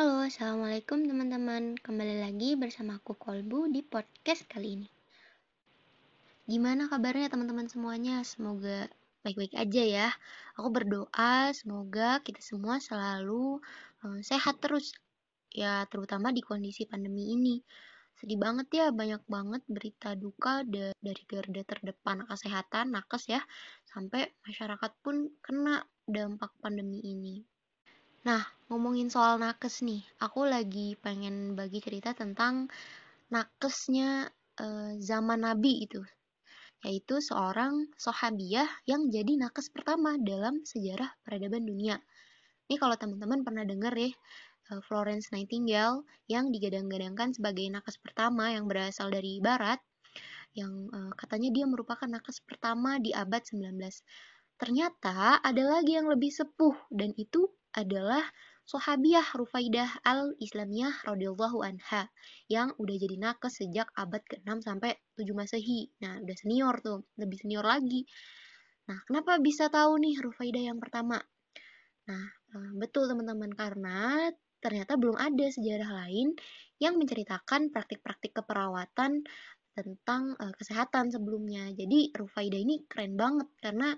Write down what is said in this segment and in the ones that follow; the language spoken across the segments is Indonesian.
Halo, Assalamualaikum teman-teman. Kembali lagi bersama aku Kolbu di podcast kali ini. Gimana kabarnya teman-teman semuanya? Semoga baik-baik aja ya. Aku berdoa semoga kita semua selalu uh, sehat terus. Ya, terutama di kondisi pandemi ini. Sedih banget ya, banyak banget berita duka dari garda terdepan kesehatan, nakes ya, sampai masyarakat pun kena dampak pandemi ini. Nah, ngomongin soal nakes nih, aku lagi pengen bagi cerita tentang nakesnya uh, zaman Nabi itu, yaitu seorang sahabiah yang jadi nakes pertama dalam sejarah peradaban dunia. Ini kalau teman-teman pernah dengar ya, uh, Florence Nightingale yang digadang-gadangkan sebagai nakes pertama yang berasal dari barat, yang uh, katanya dia merupakan nakes pertama di abad 19. Ternyata ada lagi yang lebih sepuh dan itu adalah Sohabiah Rufaidah al-Islamiyah radhiyallahu anha yang udah jadi nakes sejak abad ke-6 sampai 7 Masehi. Nah, udah senior tuh, lebih senior lagi. Nah, kenapa bisa tahu nih Rufaidah yang pertama? Nah, eh, betul teman-teman karena ternyata belum ada sejarah lain yang menceritakan praktik-praktik keperawatan tentang uh, kesehatan sebelumnya. Jadi Rufaidah ini keren banget karena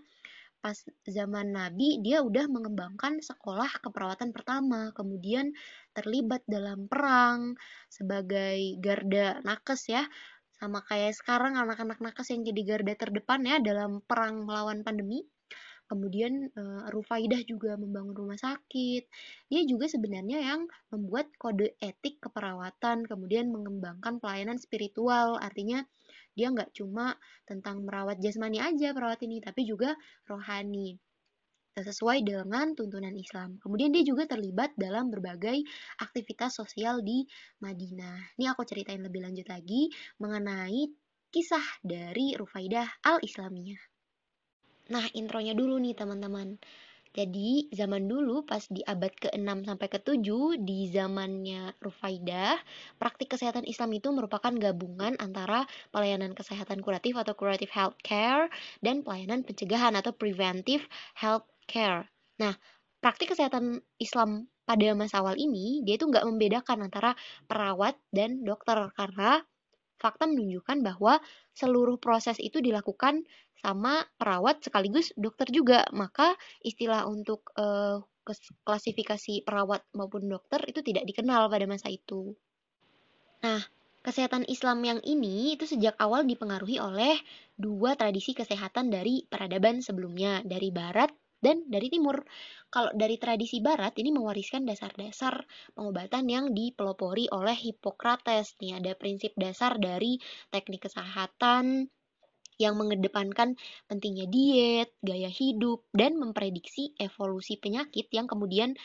pas zaman Nabi dia udah mengembangkan sekolah keperawatan pertama, kemudian terlibat dalam perang sebagai garda nakes ya. Sama kayak sekarang anak-anak nakes yang jadi garda terdepan ya dalam perang melawan pandemi. Kemudian uh, Rufaidah juga membangun rumah sakit. Dia juga sebenarnya yang membuat kode etik keperawatan, kemudian mengembangkan pelayanan spiritual. Artinya dia nggak cuma tentang merawat jasmani aja perawat ini, tapi juga rohani sesuai dengan tuntunan Islam. Kemudian dia juga terlibat dalam berbagai aktivitas sosial di Madinah. Ini aku ceritain lebih lanjut lagi mengenai kisah dari Rufaidah al-Islamiyah. Nah, intronya dulu nih teman-teman. Jadi zaman dulu pas di abad ke-6 sampai ke-7 di zamannya Rufaidah, praktik kesehatan Islam itu merupakan gabungan antara pelayanan kesehatan kuratif atau curative health care dan pelayanan pencegahan atau preventive health care. Nah, praktik kesehatan Islam pada masa awal ini dia itu nggak membedakan antara perawat dan dokter karena fakta menunjukkan bahwa seluruh proses itu dilakukan sama perawat sekaligus dokter juga. Maka istilah untuk uh, klasifikasi perawat maupun dokter itu tidak dikenal pada masa itu. Nah, kesehatan Islam yang ini itu sejak awal dipengaruhi oleh dua tradisi kesehatan dari peradaban sebelumnya, dari barat dan dari timur. Kalau dari tradisi barat ini mewariskan dasar-dasar pengobatan yang dipelopori oleh Hippocrates. Nih ada prinsip dasar dari teknik kesehatan yang mengedepankan pentingnya diet, gaya hidup, dan memprediksi evolusi penyakit yang kemudian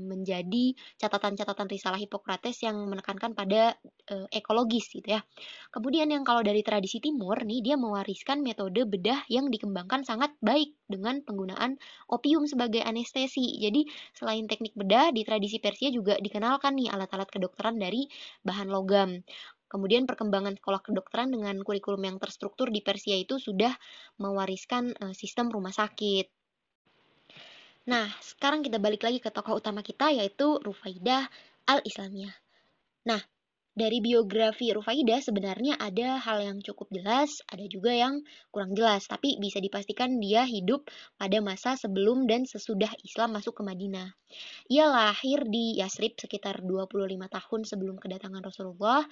menjadi catatan-catatan risalah Hippocrates yang menekankan pada uh, ekologis gitu ya. Kemudian yang kalau dari tradisi timur nih dia mewariskan metode bedah yang dikembangkan sangat baik dengan penggunaan opium sebagai anestesi. Jadi selain teknik bedah di tradisi Persia juga dikenalkan nih alat-alat kedokteran dari bahan logam. Kemudian perkembangan sekolah kedokteran dengan kurikulum yang terstruktur di Persia itu sudah mewariskan uh, sistem rumah sakit. Nah, sekarang kita balik lagi ke tokoh utama kita yaitu Rufaidah al-Islamiyah. Nah, dari biografi Rufaidah sebenarnya ada hal yang cukup jelas, ada juga yang kurang jelas, tapi bisa dipastikan dia hidup pada masa sebelum dan sesudah Islam masuk ke Madinah. Ia lahir di Yasrib sekitar 25 tahun sebelum kedatangan Rasulullah,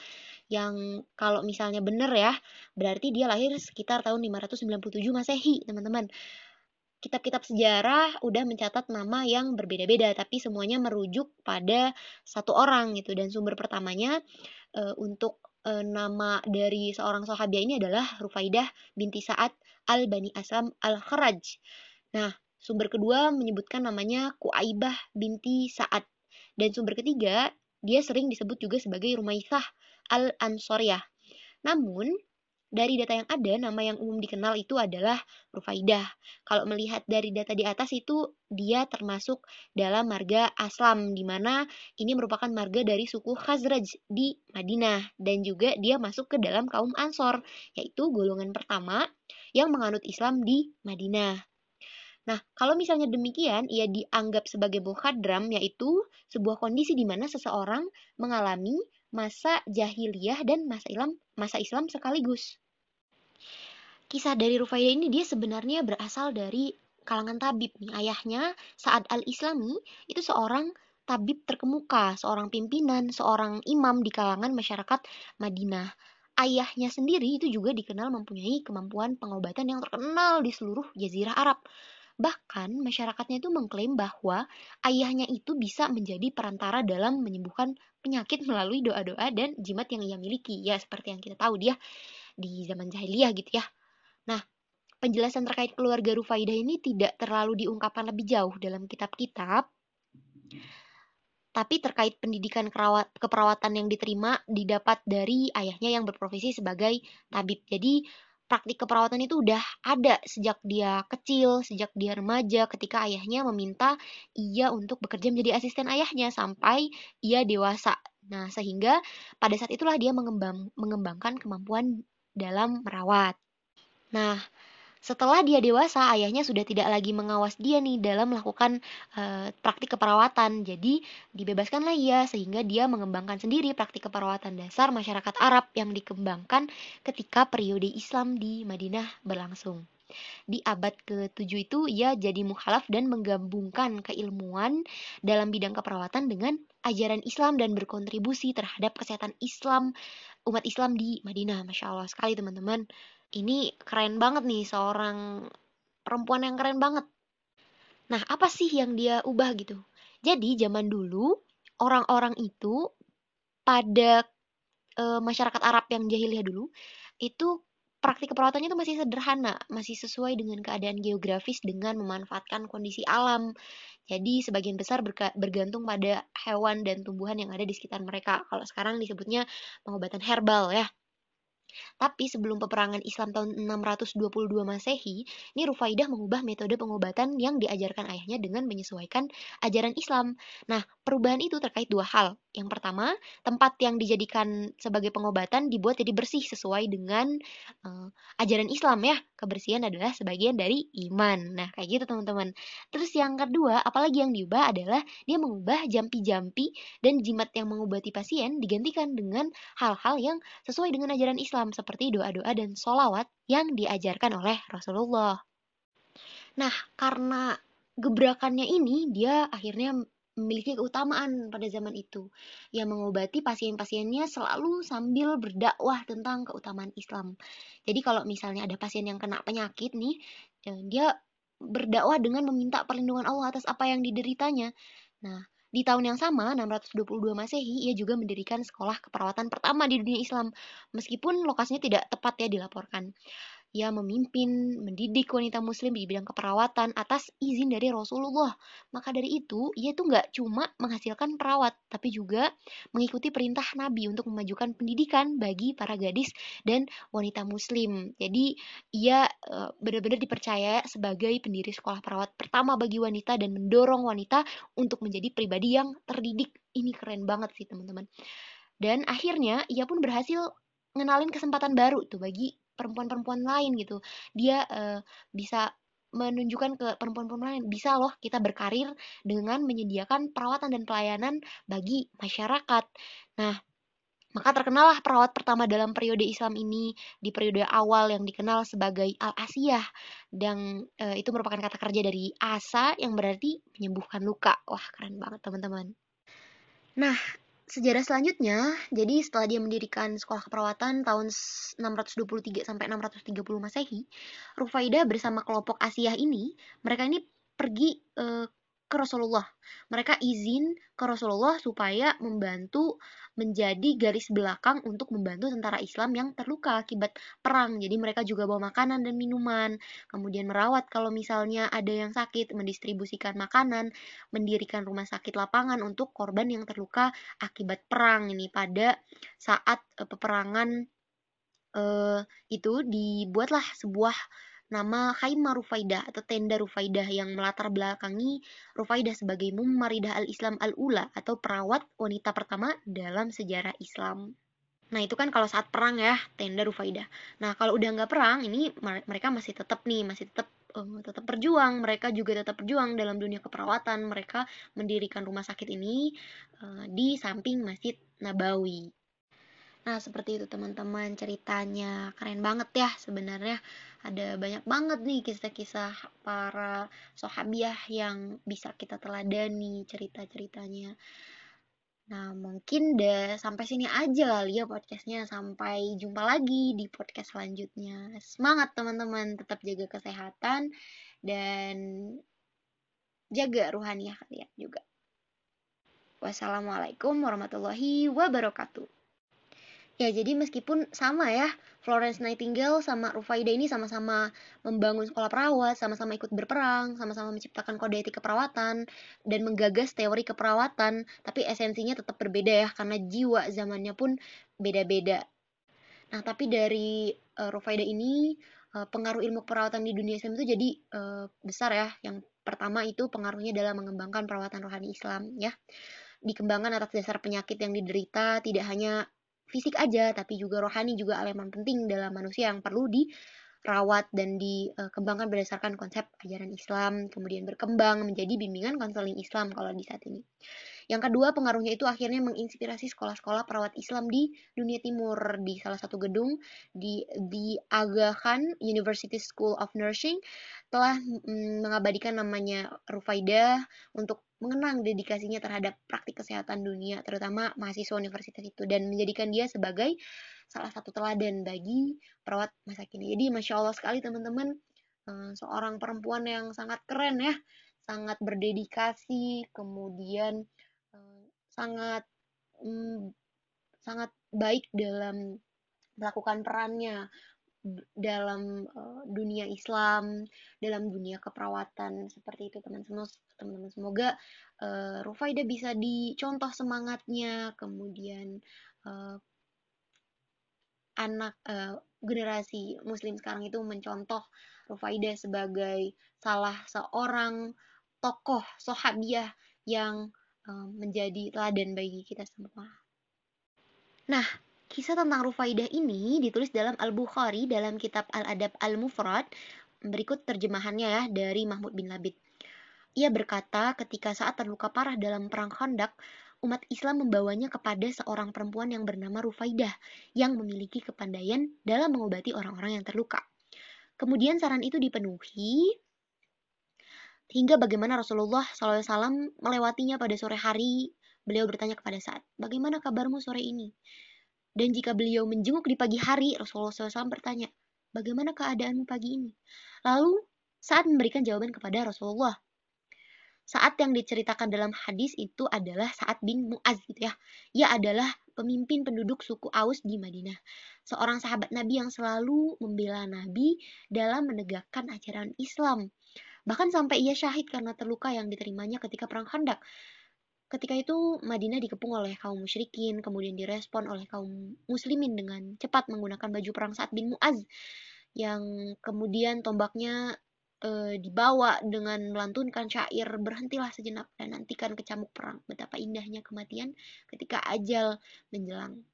yang kalau misalnya benar ya, berarti dia lahir sekitar tahun 597 Masehi, teman-teman kitab-kitab sejarah udah mencatat nama yang berbeda-beda tapi semuanya merujuk pada satu orang gitu dan sumber pertamanya e, untuk e, nama dari seorang sahabiah ini adalah Rufaidah binti Sa'ad al-Bani Aslam al-Kharaj. Nah, sumber kedua menyebutkan namanya Kuaibah binti Sa'ad dan sumber ketiga dia sering disebut juga sebagai Rumaisah al-Ansoriyah. Namun, dari data yang ada, nama yang umum dikenal itu adalah Rufaidah. Kalau melihat dari data di atas itu, dia termasuk dalam marga Aslam, di mana ini merupakan marga dari suku Khazraj di Madinah. Dan juga dia masuk ke dalam kaum Ansor, yaitu golongan pertama yang menganut Islam di Madinah. Nah, kalau misalnya demikian, ia dianggap sebagai mukhadram, yaitu sebuah kondisi di mana seseorang mengalami masa jahiliyah dan masa Islam, masa Islam sekaligus. Kisah dari Rufaidah ini dia sebenarnya berasal dari kalangan tabib nih. Ayahnya Sa'ad al-Islami itu seorang tabib terkemuka, seorang pimpinan, seorang imam di kalangan masyarakat Madinah. Ayahnya sendiri itu juga dikenal mempunyai kemampuan pengobatan yang terkenal di seluruh jazirah Arab. Bahkan masyarakatnya itu mengklaim bahwa ayahnya itu bisa menjadi perantara dalam menyembuhkan penyakit melalui doa-doa dan jimat yang ia miliki. Ya, seperti yang kita tahu dia di zaman jahiliyah gitu ya. Nah, penjelasan terkait keluarga Rufaidah ini tidak terlalu diungkapkan lebih jauh dalam kitab-kitab. Tapi terkait pendidikan keperawatan yang diterima didapat dari ayahnya yang berprofesi sebagai tabib. Jadi praktik keperawatan itu udah ada sejak dia kecil, sejak dia remaja, ketika ayahnya meminta ia untuk bekerja menjadi asisten ayahnya sampai ia dewasa. Nah, sehingga pada saat itulah dia mengembang, mengembangkan kemampuan dalam merawat. Nah, setelah dia dewasa, ayahnya sudah tidak lagi mengawas dia nih dalam melakukan uh, praktik keperawatan. Jadi, dibebaskanlah ia sehingga dia mengembangkan sendiri praktik keperawatan dasar masyarakat Arab yang dikembangkan ketika periode Islam di Madinah berlangsung. Di abad ke-7 itu ia jadi mukhalaf dan menggabungkan keilmuan dalam bidang keperawatan dengan ajaran Islam dan berkontribusi terhadap kesehatan Islam umat Islam di Madinah. Masya Allah sekali teman-teman ini keren banget nih seorang perempuan yang keren banget. Nah, apa sih yang dia ubah gitu? Jadi zaman dulu orang-orang itu pada e, masyarakat Arab yang jahiliyah dulu itu praktik keperawatannya itu masih sederhana, masih sesuai dengan keadaan geografis dengan memanfaatkan kondisi alam. Jadi sebagian besar bergantung pada hewan dan tumbuhan yang ada di sekitar mereka. Kalau sekarang disebutnya pengobatan herbal ya. Tapi sebelum peperangan Islam tahun 622 Masehi, ini Rufaidah mengubah metode pengobatan yang diajarkan ayahnya dengan menyesuaikan ajaran Islam. Nah, perubahan itu terkait dua hal. Yang pertama, tempat yang dijadikan sebagai pengobatan dibuat jadi bersih sesuai dengan uh, ajaran Islam ya. Kebersihan adalah sebagian dari iman. Nah, kayak gitu teman-teman. Terus yang kedua, apalagi yang diubah adalah dia mengubah jampi-jampi dan jimat yang mengobati pasien digantikan dengan hal-hal yang sesuai dengan ajaran Islam seperti doa-doa dan solawat yang diajarkan oleh Rasulullah. Nah, karena gebrakannya ini, dia akhirnya memiliki keutamaan pada zaman itu yang mengobati pasien-pasiennya selalu sambil berdakwah tentang keutamaan Islam. Jadi kalau misalnya ada pasien yang kena penyakit nih, ya, dia berdakwah dengan meminta perlindungan Allah atas apa yang dideritanya. Nah, di tahun yang sama, 622 Masehi, ia juga mendirikan sekolah keperawatan pertama di dunia Islam, meskipun lokasinya tidak tepat ya dilaporkan. Ia memimpin, mendidik wanita muslim di bidang keperawatan atas izin dari Rasulullah. Maka dari itu, ia itu nggak cuma menghasilkan perawat, tapi juga mengikuti perintah Nabi untuk memajukan pendidikan bagi para gadis dan wanita muslim. Jadi, ia e, benar-benar dipercaya sebagai pendiri sekolah perawat pertama bagi wanita dan mendorong wanita untuk menjadi pribadi yang terdidik. Ini keren banget sih, teman-teman. Dan akhirnya, ia pun berhasil ngenalin kesempatan baru tuh bagi perempuan-perempuan lain gitu dia uh, bisa menunjukkan ke perempuan-perempuan lain bisa loh kita berkarir dengan menyediakan perawatan dan pelayanan bagi masyarakat nah maka terkenallah perawat pertama dalam periode Islam ini di periode awal yang dikenal sebagai Al-Asiyah dan e, itu merupakan kata kerja dari asa yang berarti menyembuhkan luka. Wah, keren banget teman-teman. Nah, sejarah selanjutnya, jadi setelah dia mendirikan sekolah keperawatan tahun 623 sampai 630 Masehi, Rufaidah bersama kelompok Asia ini, mereka ini pergi e, ke Rasulullah. Mereka izin ke Rasulullah supaya membantu menjadi garis belakang untuk membantu tentara Islam yang terluka akibat perang. Jadi mereka juga bawa makanan dan minuman, kemudian merawat kalau misalnya ada yang sakit, mendistribusikan makanan, mendirikan rumah sakit lapangan untuk korban yang terluka akibat perang ini pada saat uh, peperangan uh, itu dibuatlah sebuah nama Khaimah Rufaidah atau tenda Rufaidah yang melatar belakangi Rufaidah sebagai Mumaridah al-Islam al-Ula atau perawat wanita pertama dalam sejarah Islam. Nah itu kan kalau saat perang ya tenda Rufaidah. Nah kalau udah nggak perang ini mereka masih tetap nih masih tetap uh, tetap berjuang, mereka juga tetap berjuang dalam dunia keperawatan. Mereka mendirikan rumah sakit ini uh, di samping Masjid Nabawi. Nah, seperti itu teman-teman ceritanya. Keren banget ya sebenarnya. Ada banyak banget nih kisah-kisah para sahabiah yang bisa kita teladani cerita-ceritanya. Nah, mungkin deh sampai sini aja kali ya podcastnya. Sampai jumpa lagi di podcast selanjutnya. Semangat teman-teman, tetap jaga kesehatan dan jaga ruhaniah kalian juga. Wassalamualaikum warahmatullahi wabarakatuh. Ya, jadi meskipun sama ya, Florence Nightingale sama Rufaida ini sama-sama membangun sekolah perawat, sama-sama ikut berperang, sama-sama menciptakan kode etik keperawatan, dan menggagas teori keperawatan, tapi esensinya tetap berbeda ya, karena jiwa zamannya pun beda-beda. Nah, tapi dari uh, Rufaida ini, uh, pengaruh ilmu perawatan di dunia Islam itu jadi uh, besar ya. Yang pertama itu pengaruhnya dalam mengembangkan perawatan rohani Islam ya dikembangkan atas dasar penyakit yang diderita tidak hanya fisik aja, tapi juga rohani juga elemen penting dalam manusia yang perlu dirawat dan dikembangkan berdasarkan konsep ajaran Islam, kemudian berkembang menjadi bimbingan konseling Islam kalau di saat ini. Yang kedua, pengaruhnya itu akhirnya menginspirasi sekolah-sekolah perawat Islam di dunia timur di salah satu gedung di di Aga Khan University School of Nursing telah mm, mengabadikan namanya Rufaida untuk mengenang dedikasinya terhadap praktik kesehatan dunia, terutama mahasiswa universitas itu, dan menjadikan dia sebagai salah satu teladan bagi perawat masa kini. Jadi, masya Allah sekali teman-teman, eh, seorang perempuan yang sangat keren ya, sangat berdedikasi, kemudian sangat mm, sangat baik dalam melakukan perannya dalam uh, dunia Islam, dalam dunia keperawatan seperti itu teman-teman. Teman-teman semoga uh, Rufaida bisa dicontoh semangatnya, kemudian uh, anak uh, generasi Muslim sekarang itu mencontoh Rufaida sebagai salah seorang tokoh sahabiah yang menjadi teladan bagi kita semua. Nah, kisah tentang Rufaidah ini ditulis dalam Al-Bukhari dalam kitab Al-Adab Al-Mufrad. Berikut terjemahannya ya dari Mahmud bin Labid. Ia berkata ketika saat terluka parah dalam perang Khandaq, umat Islam membawanya kepada seorang perempuan yang bernama Rufaidah yang memiliki kepandaian dalam mengobati orang-orang yang terluka. Kemudian saran itu dipenuhi Hingga bagaimana Rasulullah SAW melewatinya pada sore hari, beliau bertanya kepada saat, bagaimana kabarmu sore ini? Dan jika beliau menjenguk di pagi hari, Rasulullah SAW bertanya, bagaimana keadaanmu pagi ini? Lalu saat memberikan jawaban kepada Rasulullah. Saat yang diceritakan dalam hadis itu adalah saat bin Mu'az gitu ya. Ia adalah pemimpin penduduk suku Aus di Madinah. Seorang sahabat Nabi yang selalu membela Nabi dalam menegakkan ajaran Islam. Bahkan sampai ia syahid karena terluka yang diterimanya ketika perang Khandaq. Ketika itu Madinah dikepung oleh kaum musyrikin, kemudian direspon oleh kaum muslimin dengan cepat menggunakan baju perang Sa'ad bin Mu'az yang kemudian tombaknya e, dibawa dengan melantunkan syair berhentilah sejenak dan nantikan kecamuk perang. Betapa indahnya kematian ketika ajal menjelang.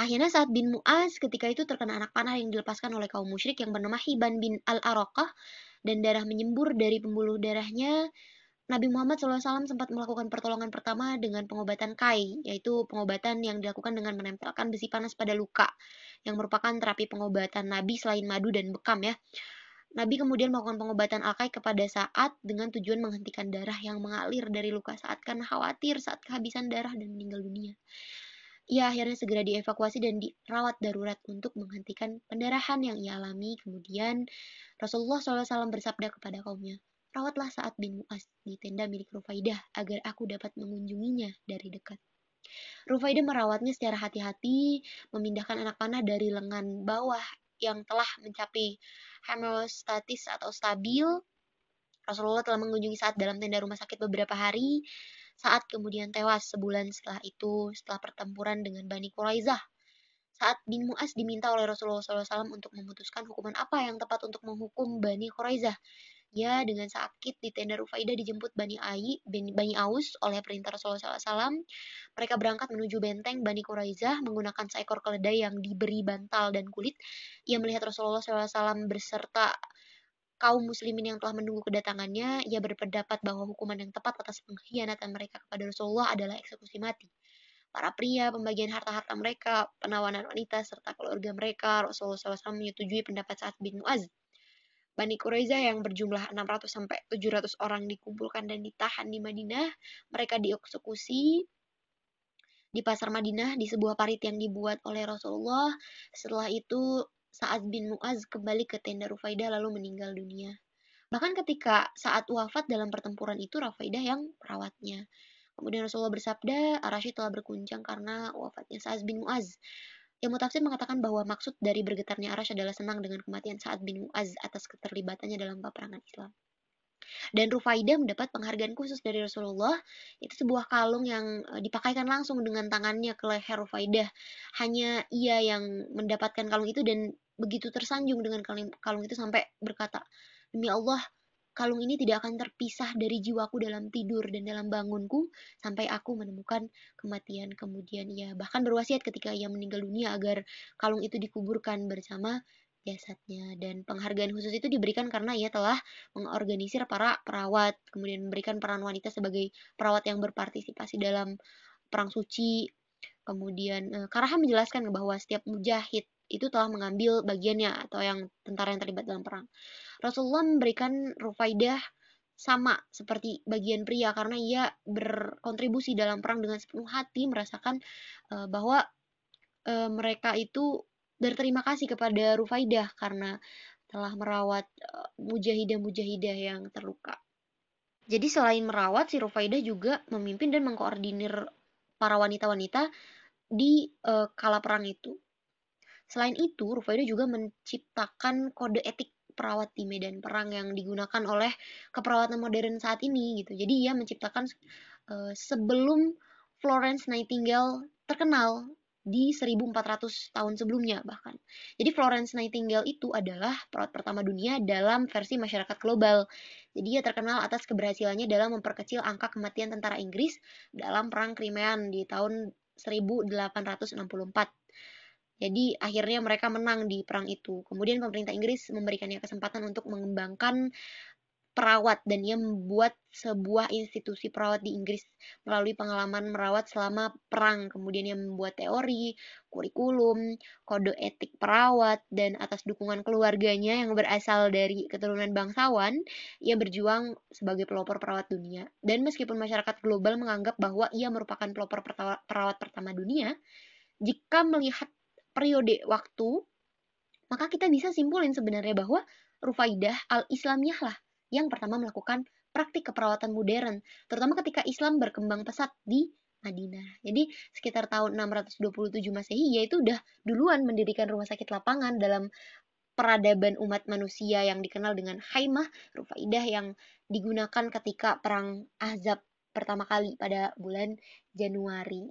Akhirnya saat bin Mu'az ketika itu terkena anak panah yang dilepaskan oleh kaum musyrik yang bernama Hiban bin Al-Araqah dan darah menyembur dari pembuluh darahnya, Nabi Muhammad SAW sempat melakukan pertolongan pertama dengan pengobatan kai, yaitu pengobatan yang dilakukan dengan menempelkan besi panas pada luka, yang merupakan terapi pengobatan Nabi selain madu dan bekam ya. Nabi kemudian melakukan pengobatan al-kai kepada saat dengan tujuan menghentikan darah yang mengalir dari luka saat karena khawatir saat kehabisan darah dan meninggal dunia. Ia akhirnya segera dievakuasi dan dirawat darurat untuk menghentikan pendarahan yang ia alami. Kemudian Rasulullah SAW bersabda kepada kaumnya, Rawatlah saat bin Mu'az di tenda milik Rufaidah agar aku dapat mengunjunginya dari dekat. Rufaidah merawatnya secara hati-hati, memindahkan anak panah dari lengan bawah yang telah mencapai hemostatis atau stabil. Rasulullah telah mengunjungi saat dalam tenda rumah sakit beberapa hari saat kemudian tewas sebulan setelah itu setelah pertempuran dengan Bani Quraizah. Saat bin Mu'az diminta oleh Rasulullah SAW untuk memutuskan hukuman apa yang tepat untuk menghukum Bani Quraizah. Ya, dengan sakit di tenda Rufaidah dijemput Bani Ai, Bani Aus oleh perintah Rasulullah SAW. Mereka berangkat menuju benteng Bani Quraizah menggunakan seekor keledai yang diberi bantal dan kulit. Ia melihat Rasulullah SAW berserta kaum muslimin yang telah menunggu kedatangannya, ia berpendapat bahwa hukuman yang tepat atas pengkhianatan mereka kepada Rasulullah adalah eksekusi mati. Para pria, pembagian harta-harta mereka, penawanan wanita, serta keluarga mereka, Rasulullah SAW menyetujui pendapat Sa'ad bin Mu'az. Bani Quraiza yang berjumlah 600 sampai 700 orang dikumpulkan dan ditahan di Madinah. Mereka dieksekusi di pasar Madinah di sebuah parit yang dibuat oleh Rasulullah. Setelah itu Sa'ad bin Mu'az kembali ke tenda Rufaidah lalu meninggal dunia. Bahkan ketika saat wafat dalam pertempuran itu Rufaidah yang merawatnya. Kemudian Rasulullah bersabda, Arashi telah berkuncang karena wafatnya Sa'ad bin Mu'az. Ilmu tafsir mengatakan bahwa maksud dari bergetarnya Arash adalah senang dengan kematian Sa'ad bin Mu'az atas keterlibatannya dalam peperangan Islam. Dan Rufaidah mendapat penghargaan khusus dari Rasulullah. Itu sebuah kalung yang eh, dipakaikan langsung dengan tangannya ke leher Rufaidah. Hanya ia yang mendapatkan kalung itu dan begitu tersanjung dengan kalung itu sampai berkata, Demi Allah, kalung ini tidak akan terpisah dari jiwaku dalam tidur dan dalam bangunku sampai aku menemukan kematian. Kemudian ia bahkan berwasiat ketika ia meninggal dunia agar kalung itu dikuburkan bersama jasadnya. Dan penghargaan khusus itu diberikan karena ia telah mengorganisir para perawat kemudian memberikan peran wanita sebagai perawat yang berpartisipasi dalam perang suci. Kemudian eh, Karaha menjelaskan bahwa setiap mujahid itu telah mengambil bagiannya atau yang tentara yang terlibat dalam perang. Rasulullah memberikan Rufaidah sama seperti bagian pria karena ia berkontribusi dalam perang dengan sepenuh hati merasakan uh, bahwa uh, mereka itu berterima kasih kepada Rufaidah karena telah merawat uh, mujahidah-mujahidah yang terluka. Jadi selain merawat, si Rufaidah juga memimpin dan mengkoordinir para wanita-wanita di uh, kala perang itu. Selain itu, Rufaidah juga menciptakan kode etik perawat di medan perang yang digunakan oleh keperawatan modern saat ini gitu. Jadi ia menciptakan uh, sebelum Florence Nightingale terkenal di 1400 tahun sebelumnya bahkan. Jadi Florence Nightingale itu adalah perawat pertama dunia dalam versi masyarakat global. Jadi ia terkenal atas keberhasilannya dalam memperkecil angka kematian tentara Inggris dalam perang Crimean di tahun 1864. Jadi akhirnya mereka menang di perang itu. Kemudian pemerintah Inggris memberikannya kesempatan untuk mengembangkan perawat dan ia membuat sebuah institusi perawat di Inggris melalui pengalaman merawat selama perang. Kemudian ia membuat teori, kurikulum, kode etik perawat dan atas dukungan keluarganya yang berasal dari keturunan bangsawan, ia berjuang sebagai pelopor perawat dunia. Dan meskipun masyarakat global menganggap bahwa ia merupakan pelopor perawat pertama dunia, jika melihat periode waktu, maka kita bisa simpulin sebenarnya bahwa Rufaidah al-Islamiyah lah yang pertama melakukan praktik keperawatan modern, terutama ketika Islam berkembang pesat di Madinah. Jadi sekitar tahun 627 Masehi yaitu udah duluan mendirikan rumah sakit lapangan dalam peradaban umat manusia yang dikenal dengan Haimah Rufaidah yang digunakan ketika perang Ahzab pertama kali pada bulan Januari